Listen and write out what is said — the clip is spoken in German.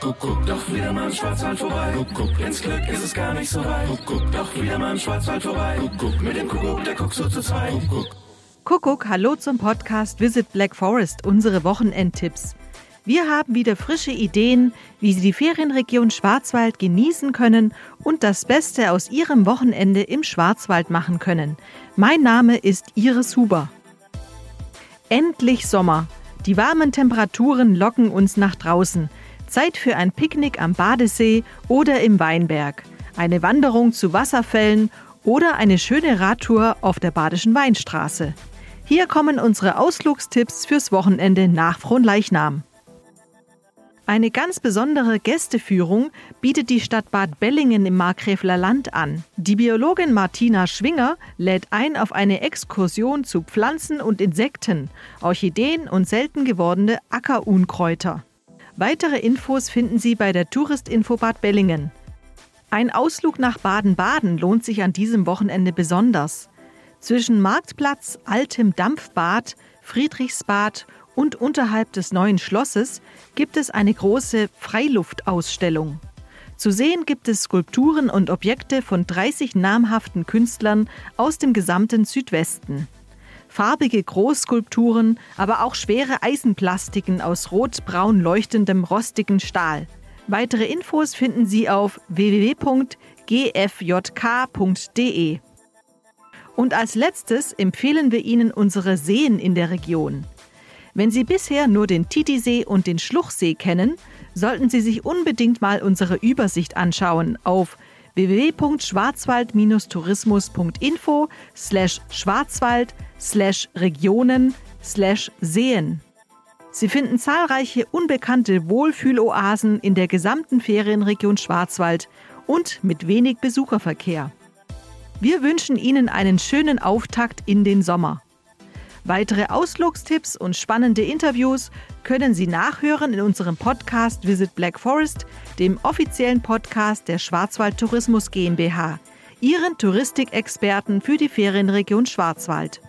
Kuckuck, doch wieder mal im Schwarzwald vorbei. Kuckuck, ins Glück ist es gar nicht so weit. Kuckuck, doch wieder mal im Schwarzwald vorbei. Kuckuck, mit dem Kuckuck, der guckt so zu zweit. Kuckuck. Kuckuck, hallo zum Podcast Visit Black Forest, unsere Wochenendtipps. Wir haben wieder frische Ideen, wie Sie die Ferienregion Schwarzwald genießen können und das Beste aus Ihrem Wochenende im Schwarzwald machen können. Mein Name ist Iris Huber. Endlich Sommer. Die warmen Temperaturen locken uns nach draußen. Zeit für ein Picknick am Badesee oder im Weinberg, eine Wanderung zu Wasserfällen oder eine schöne Radtour auf der Badischen Weinstraße. Hier kommen unsere Ausflugstipps fürs Wochenende nach Fronleichnam. Eine ganz besondere Gästeführung bietet die Stadt Bad Bellingen im Markgräfler Land an. Die Biologin Martina Schwinger lädt ein auf eine Exkursion zu Pflanzen und Insekten, Orchideen und selten gewordene Ackerunkräuter. Weitere Infos finden Sie bei der Touristinfo Bad Bellingen. Ein Ausflug nach Baden-Baden lohnt sich an diesem Wochenende besonders. Zwischen Marktplatz, altem Dampfbad, Friedrichsbad und unterhalb des neuen Schlosses gibt es eine große Freiluftausstellung. Zu sehen gibt es Skulpturen und Objekte von 30 namhaften Künstlern aus dem gesamten Südwesten farbige Großskulpturen, aber auch schwere Eisenplastiken aus rotbraun leuchtendem rostigen Stahl. Weitere Infos finden Sie auf www.gfjk.de. Und als letztes empfehlen wir Ihnen unsere Seen in der Region. Wenn Sie bisher nur den Titisee und den Schluchsee kennen, sollten Sie sich unbedingt mal unsere Übersicht anschauen auf www.schwarzwald-tourismus.info slash schwarzwald slash Regionen slash Seen. Sie finden zahlreiche unbekannte Wohlfühloasen in der gesamten Ferienregion Schwarzwald und mit wenig Besucherverkehr. Wir wünschen Ihnen einen schönen Auftakt in den Sommer. Weitere Ausflugstipps und spannende Interviews können Sie nachhören in unserem Podcast Visit Black Forest, dem offiziellen Podcast der Schwarzwald Tourismus GmbH, Ihren Touristikexperten für die Ferienregion Schwarzwald.